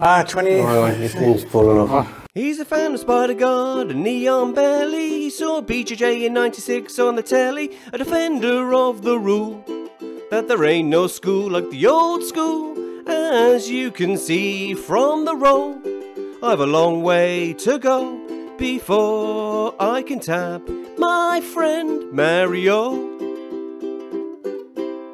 Ah, 20. Oh, his thing's fallen off. He's a fan of spider guard and knee on belly. He saw BJJ in 96 on the telly, a defender of the rule that there ain't no school like the old school. As you can see from the roll, I've a long way to go before I can tap my friend Mario.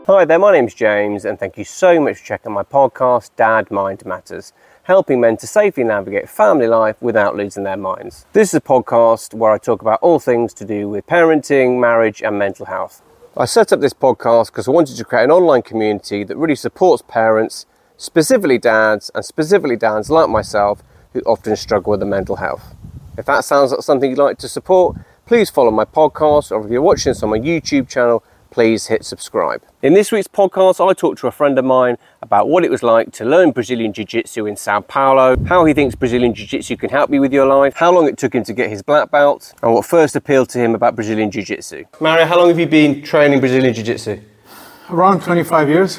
Hi there, my name's James, and thank you so much for checking my podcast, Dad Mind Matters, helping men to safely navigate family life without losing their minds. This is a podcast where I talk about all things to do with parenting, marriage, and mental health. I set up this podcast because I wanted to create an online community that really supports parents, specifically dads, and specifically dads like myself who often struggle with the mental health. If that sounds like something you'd like to support, please follow my podcast, or if you're watching this on my YouTube channel, please hit subscribe. In this week's podcast, I talked to a friend of mine about what it was like to learn Brazilian Jiu Jitsu in Sao Paulo, how he thinks Brazilian Jiu Jitsu can help you with your life, how long it took him to get his black belt, and what first appealed to him about Brazilian Jiu Jitsu. Mario, how long have you been training Brazilian Jiu Jitsu? Around 25 years.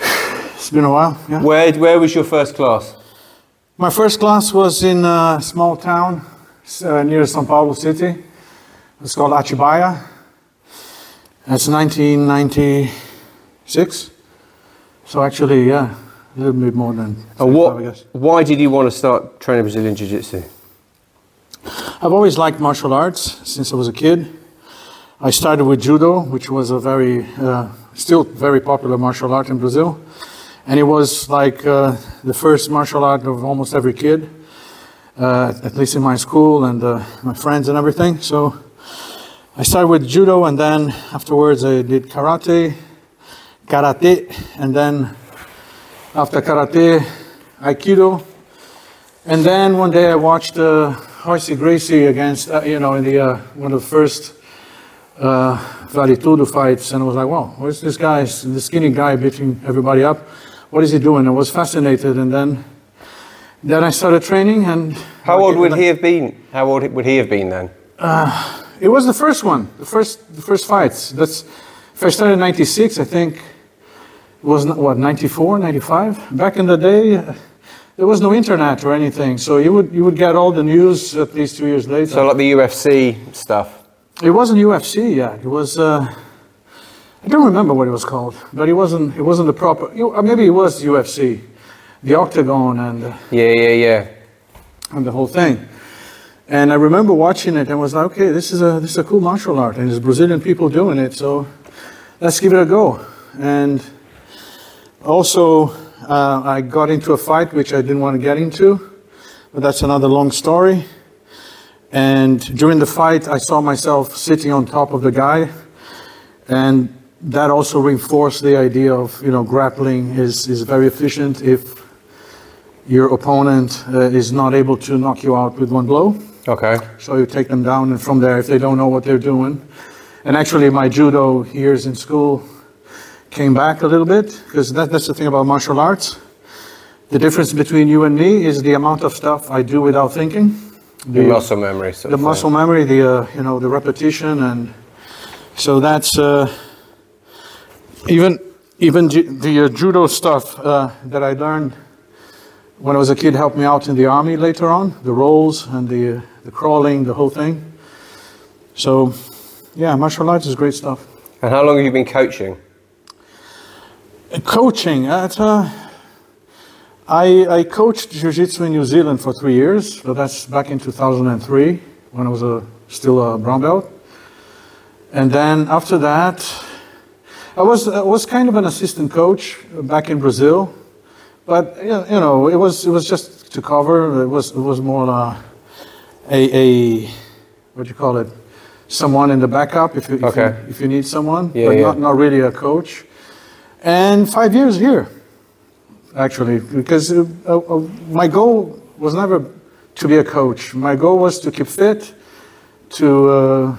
It's been a while, yeah. Where, where was your first class? My first class was in a small town uh, near São Paulo city. It's called Atibaia. That's 1996. So actually, yeah, a little bit more than And what, I guess. why did you want to start training Brazilian Jiu Jitsu? I've always liked martial arts since I was a kid. I started with judo, which was a very, uh, still very popular martial art in Brazil. And it was like uh, the first martial art of almost every kid, uh, at least in my school and uh, my friends and everything. So I started with judo, and then afterwards I did karate, karate, and then after karate, aikido. And then one day I watched uh, Royce Gracie against, uh, you know, in the uh, one of the first uh, Vale Tudo fights, and I was like, wow, where's this guy, the skinny guy beating everybody up? What is he doing? I was fascinated, and then then I started training. And How old would he have been? How old would he have been then? It was the first one, the first the first fights. That's if I started in '96, I think it was not- what '94, '95. Back in the day, there was no internet or anything, so you would you would get all the news at least two years later. So like the UFC stuff. It wasn't UFC yet. It was. Uh, I don't remember what it was called, but it wasn't. It wasn't the proper. Uh, maybe it was UFC, the octagon and uh, Yeah, yeah, yeah. and the whole thing. And I remember watching it and was like, okay, this is a this is a cool martial art, and there's Brazilian people doing it, so let's give it a go. And also, uh, I got into a fight which I didn't want to get into, but that's another long story. And during the fight, I saw myself sitting on top of the guy, and that also reinforced the idea of you know grappling is is very efficient if your opponent uh, is not able to knock you out with one blow. Okay. So you take them down, and from there, if they don't know what they're doing. And actually, my judo years in school came back a little bit because that, that's the thing about martial arts. The difference between you and me is the amount of stuff I do without thinking. The muscle memory. Sort the muscle memory, the uh, you know the repetition, and so that's uh, even even the uh, judo stuff uh, that I learned when I was a kid helped me out in the army later on. The rolls and the uh, the crawling, the whole thing. So, yeah, martial arts is great stuff. And how long have you been coaching? Uh, Coaching, at, uh, I, I coached Jiu-Jitsu in New Zealand for three years, so that's back in 2003 when I was a, still a brown belt. And then after that, I was, I was kind of an assistant coach back in Brazil, but you know, it was, it was just to cover. It was, it was more uh, a, a, what do you call it, someone in the backup if you, if, Okay. you, if you need someone, Yeah, but yeah. Not, not really a coach. And five years here, actually, because uh, uh, my goal was never to be a coach. My goal was to keep fit, to uh,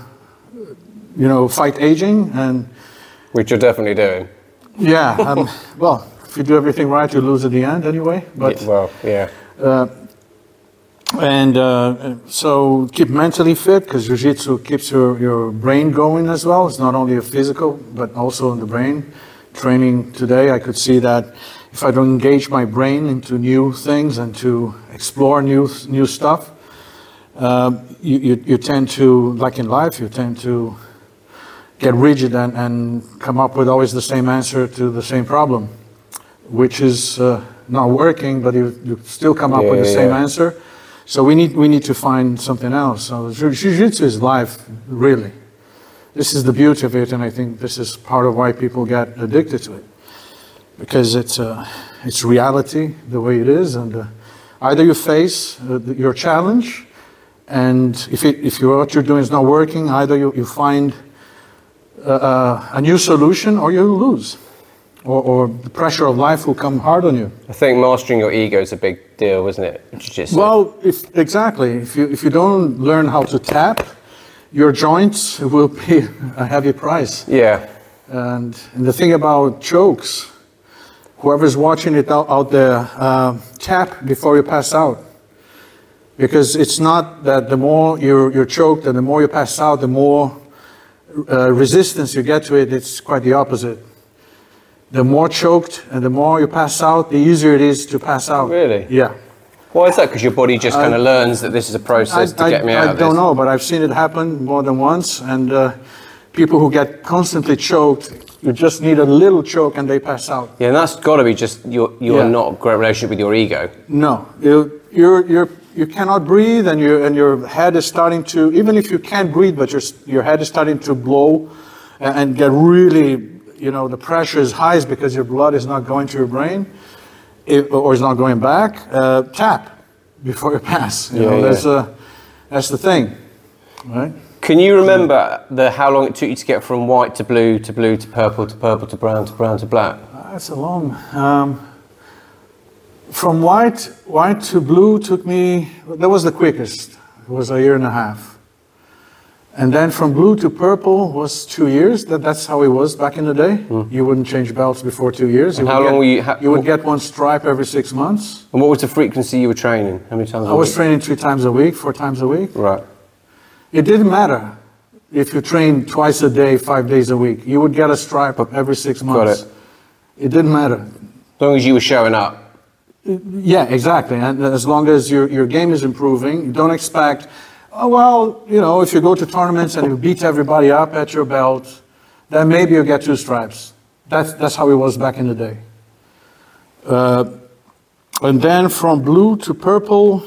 you know fight aging, and Which you're definitely doing. yeah, um, well, if you do everything right, you lose at the end anyway. But Yeah, well, yeah. and uh, so keep mentally fit because jiu-jitsu keeps your, your brain going as well. It's not only a physical, but also in the brain. Training today, I could see that if I don't engage my brain into new things and to explore new new stuff, um, you, you, you tend to, like in life, you tend to get rigid and, and come up with always the same answer to the same problem, which is uh, not working, but you, you still come up Yeah, with the same yeah. answer. So we need, we need to find something else. So jiu-jitsu is life, really. This is the beauty of it, and I think this is part of why people get addicted to it. Because it's, uh, it's reality, the way it is, and uh, either you face uh, your challenge, and if, it, if what you're doing is not working, either you, you find uh, uh, a new solution or you lose. Or, or the pressure of life will come hard on you. I think mastering your ego is a big deal, isn't it? Jiu-jitsu? Well, if, exactly. If you, if you don't learn how to tap, your joints will be a heavy price. yeah. And, and the thing about chokes, whoever's watching it out, out there, uh, tap before you pass out. Because it's not that the more you're, you're choked and the more you pass out, the more uh, resistance you get to it, it's quite the opposite. The more choked and the more you pass out, the easier it is to pass out. Really? Yeah. Why is that? Because your body just kind of learns that this is a process to get me out I of this. I don't know, but I've seen it happen more than once. And uh, people who get constantly choked, you just need a little choke and they pass out. Yeah, and that's got to be just you're Yeah. not a great relationship with your ego. No, you, you're, you're, you cannot breathe, and, you, and your head is starting to, even if you can't breathe, but your, your head is starting to blow and, and get really, you know, the pressure is high is because your blood is not going to your brain it, or is not going back. Uh, tap before you pass. You Yeah, know, yeah. That's, uh, that's the thing, right? Can you remember the how long it took you to get from white to blue to blue to purple to purple to brown to brown to black? That's a long. Um, from white, white to blue took me. That was the quickest. It was a year and a half. And then from blue to purple was two years. That, that's how it was back in the day. Hmm. You wouldn't change belts before two years. And how long get, were you- ha- you would get one stripe every six months. And what was the frequency you were training? How many times? a I was week? training three times a week, four times a week. Right. It didn't matter if you trained twice a day, five days a week. You would get a stripe every six months. Got it. It didn't matter. As long as you were showing up. Yeah, exactly. And as long as your, your game is improving, you don't expect, oh, well, you know, if you go to tournaments and you beat everybody up at your belt, then maybe you get two stripes. That's, that's how it was back in the day. Uh, and then from blue to purple,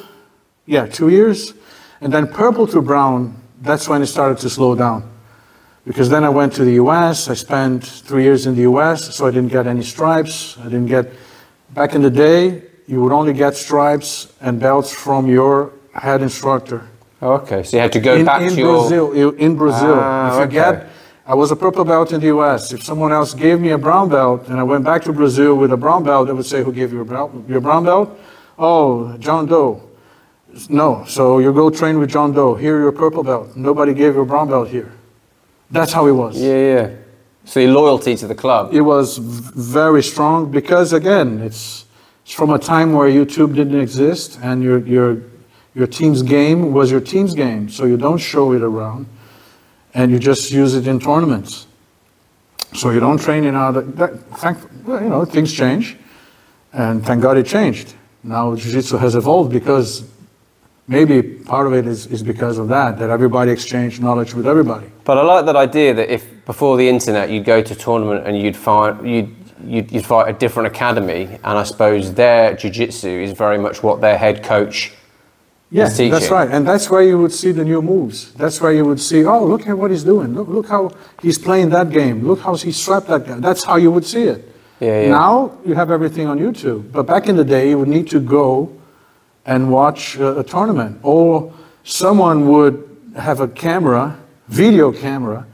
yeah, two years. And then purple to brown, that's when it started to slow down. Because then I went to the US, I spent three years in the US, so I didn't get any stripes. I didn't get, back in the day, you would only get stripes and belts from your head instructor. Oh, okay. So you had to go in back in to. Brazil, you- in Brazil. Ah, if you get, I was a purple belt in the US. If someone else gave me a brown belt and I went back to Brazil with a brown belt, they would say, Who gave you a belt? Your brown belt? Oh, John Doe. No, so you go train with John Doe. Here, your purple belt. Nobody gave you a brown belt here. That's how it was. Yeah, yeah. So your loyalty to the club. It was very strong because, again, it's, it's from a time where YouTube didn't exist and your, your, your team's game was your team's game. So you don't show it around and you just use it in tournaments. So you don't train in other. That, thank, well, you know, things change, and thank God it changed. Now Jiu-Jitsu has evolved because maybe part of it is, is because of that, that everybody exchanged knowledge with everybody. But I like that idea that if before the internet you'd go to tournament and you'd find you'd you'd, you'd fight a different academy, and I suppose their jiu-jitsu is very much what their head coach. Yes, teaching. that's right. And that's where you would see the new moves. That's where you would see, oh, look at what he's doing. Look, look how he's playing that game. Look how he swept that guy. That's how you would see it. Yeah, yeah. Now you have everything on YouTube. But back in the day, you would need to go and watch a, a tournament. Or someone would have a camera, video camera,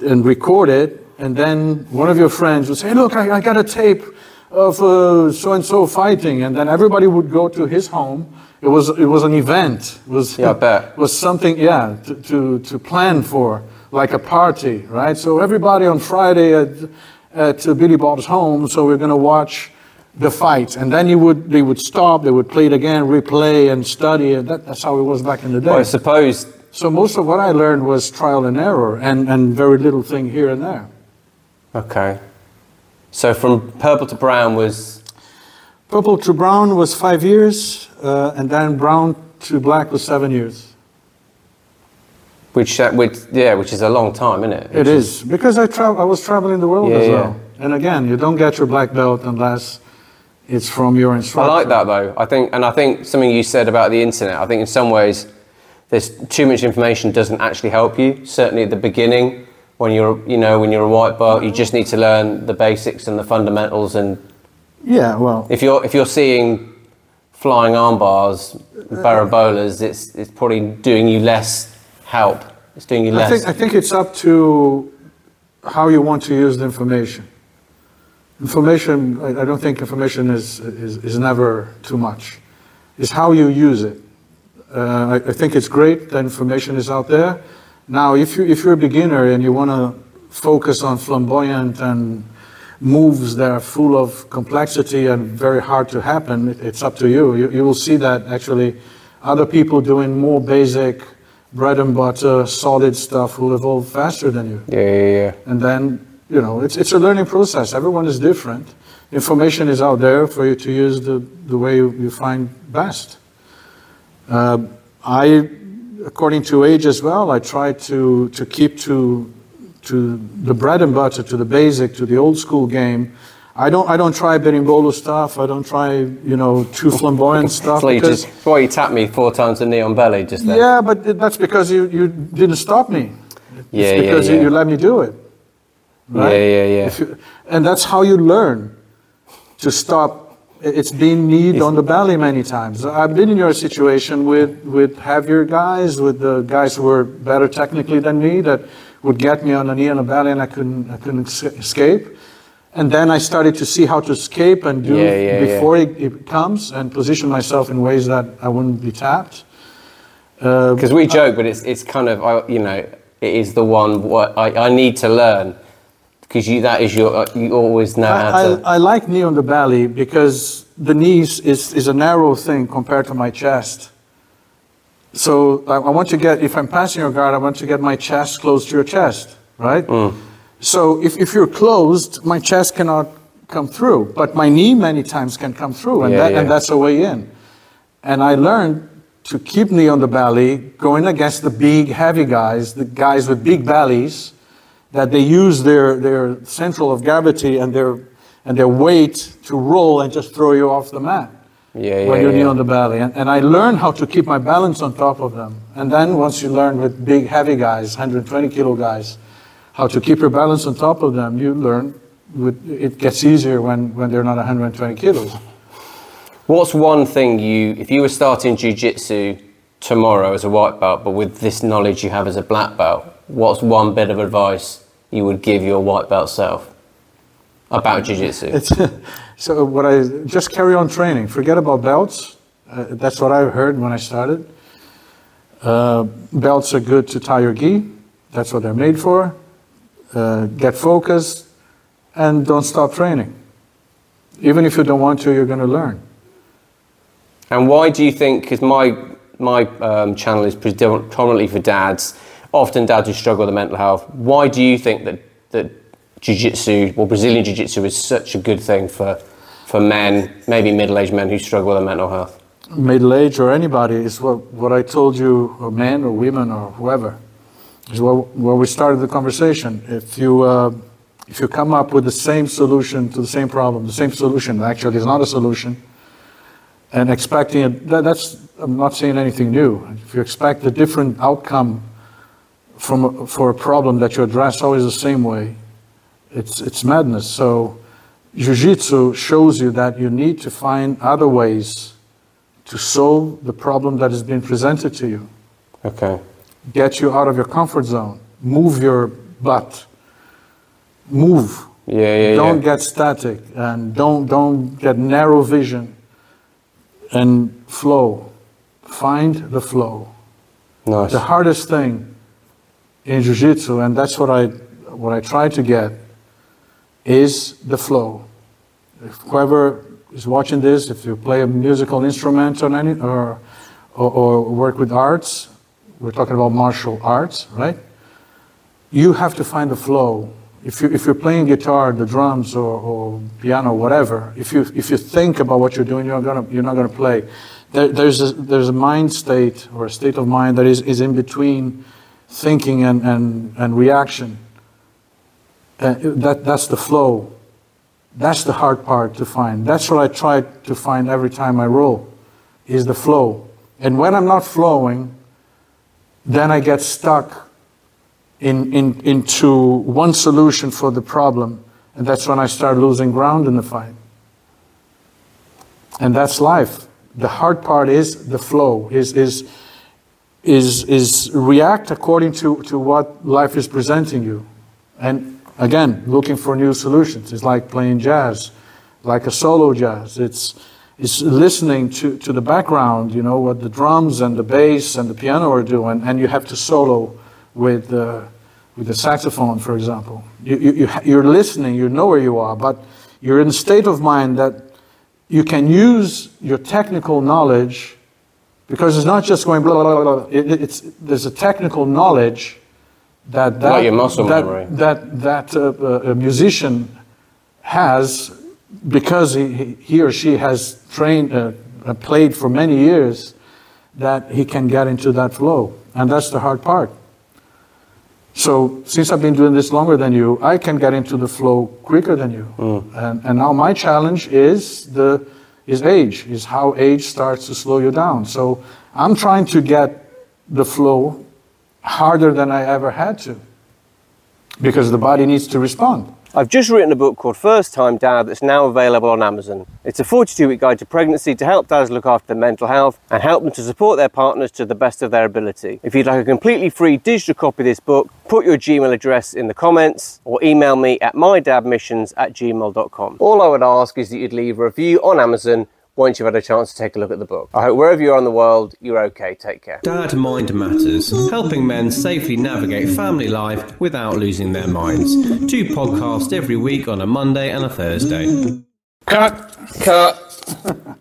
and record it. And then one of your friends would say, look, I, I got a tape of so and so fighting. And then everybody would go to his home. It was, it was an event. It was, Yeah, I bet. was something, yeah, to, to, to plan for, like a party, right? So everybody on Friday at, at uh, Billy Bob's home, so we're going to watch the fight. And then you would, they would stop, they would play it again, replay and study. And that, that's how it was back in the day. Well, I suppose So most of what I learned was trial and error and, and very little thing here and there. Okay. So from purple to brown was Purple to brown was five years, uh, and then brown to black was seven years. Which, uh, which, yeah, which is a long time, isn't it? It is because I tra- I was traveling the world Yeah, as yeah. well. And again, you don't get your black belt unless it's from your instructor. I like that though. I think, and I think something you said about the internet. I think in some ways, there's too much information doesn't actually help you. Certainly at the beginning, when you're, you know, when you're a white belt, you just need to learn the basics and the fundamentals. And Yeah, well, if you're if you're seeing flying arm bars, berimbolos, it's it's probably doing you less help. It's doing you I less. think I think it's up to how you want to use the information. Information, I, I don't think information is, is is never too much. It's how you use it. Uh, I, I think it's great that information is out there. Now, if you if you're a beginner and you want to focus on flamboyant and moves that are full of complexity and very hard to happen, it's up to you. You, you will see that actually other people doing more basic bread and butter, solid stuff will evolve faster than you. yeah, yeah, yeah. And then, you know, it's, it's a learning process. Everyone is different. Information is out there for you to use the, the way you, you find best. Uh, I, according to age as well, I try to, to keep to, to the bread and butter, to the basic, to the old school game. I don't, I don't try berimbolo stuff. I don't try, you know, too flamboyant stuff. So you because- just, why you tapped me four times in knee on belly just then. yeah, but it- that's because you, you didn't stop me. It's Yeah, yeah, because you- yeah. You, let me do it. Right? Yeah, yeah, yeah. If you, and that's how you learn to stop. I- It's being kneed on the belly many times. I've been in your situation with, with heavier guys, with the guys who were better technically than me that would get me on the knee and the belly and I couldn't, I couldn't escape. And then I started to see how to escape and do Yeah, yeah, yeah. before It, it comes and position myself in ways that I wouldn't be tapped. Uh, Because we joke, but it's it's kind of I- you know it is the one what I, I need to learn because you that is your you always know I, to. I, I like knee on the belly because the knees is, is a narrow thing compared to my chest. So I, I want to get, if I'm passing your guard, I want to get my chest close to your chest, right? Mm. So if, if you're closed, my chest cannot come through, but my knee many times can come through, and, Yeah, that, and that's a way in. And I learned to keep knee on the belly, going against the big, heavy guys, the guys with big bellies, that they use their, their central of gravity and their, and their weight to roll and just throw you off the mat Yeah, yeah, when you knee yeah. on the belly. And, and I learned how to keep my balance on top of them. And then once you learn with big, heavy guys, 120 kilo guys, how to keep your balance on top of them, you learn with, it gets easier when, when they're not 120 kilos. What's one thing you if you were starting jujitsu tomorrow as a white belt, but with this knowledge you have as a black belt, what's one bit of advice you would give your white belt self about jujitsu? It's, so what I just carry on training. Forget about belts. Uh, that's what I heard when I started. Uh, belts are good to tie your gi. That's what they're made for. Uh, get focused and don't stop training. Even if you don't want to, you're going to learn. And why do you think? Because my my um, channel is predominantly for dads, often dads who struggle with mental health. Why do you think that that jiu-jitsu, well, Brazilian jiu-jitsu is such a good thing for for men, maybe middle-aged men who struggle with mental health? Middle age or anybody is what, what I told you, or men or women or whoever, is what, where we started the conversation. If you, uh, if you come up with the same solution to the same problem, the same solution actually is not a solution, and expecting it, that, that's, I'm not saying anything new. If you expect a different outcome from, a- for a problem that you address always the same way, it's, it's madness. So, Jiu-Jitsu shows you that you need to find other ways to solve the problem that is being presented to you. Okay. Get you out of your comfort zone. Move your butt. Move. Yeah, yeah, don't yeah. get static and don't don't get narrow vision and flow. Find the flow. Nice. The hardest thing in jiu-jitsu, and that's what I what I try to get, is the flow. If whoever is watching this, if you play a musical instrument or any or or, or work with arts, we're talking about martial arts, right? You have to find the flow. if, you, if you're playing guitar, the drums, or, or piano, whatever, if you, if you think about what you're doing, you're, gonna, you're not going to play. There, there's, a, there's a mind state or a state of mind that is, is in between thinking and, and, and reaction. Uh, that, that's the flow. That's the hard part to find. That's what I try to find every time I roll, is the flow. And when I'm not flowing, then I get stuck in, in, into one solution for the problem, and that's when I start losing ground in the fight. And that's life. The hard part is the flow, is, is, is, is react according to, to what life is presenting you. And again, looking for new solutions. It's like playing jazz, like a solo jazz. It's, it's listening to, to the background, you know, what the drums and the bass and the piano are doing, and you have to solo with the, with the saxophone, for example. You, you, you're listening, you know where you are, but you're in a state of mind that you can use your technical knowledge because it's not just going blah, blah, blah, blah. It, it's, there's a technical knowledge that that, Like your muscle that, that, that uh, uh, a musician has because he, he- he or she has trained, uh, uh, played for many years, that he can get into that flow. And that's the hard part. So since I've been doing this longer than you, I can get into the flow quicker than you. And, and now my challenge is the is age, is how age starts to slow you down. So I'm trying to get the flow harder than I ever had to. Because the body needs to respond. I've just written a book called First Time Dad that's now available on Amazon. It's a 42 week guide to pregnancy to help dads look after their mental health and help them to support their partners to the best of their ability. If you'd like a completely free digital copy of this book, put your Gmail address in the comments or email me at mydadmissions at gmail.com. All I would ask is that you'd leave a review on Amazon once you've had a chance to take a look at the book. I hope wherever you are in the world, you're okay. Take care. Dad Mind Matters, helping men safely navigate family life without losing their minds. Two podcasts every week on a Monday and a Thursday. Cut! Cut.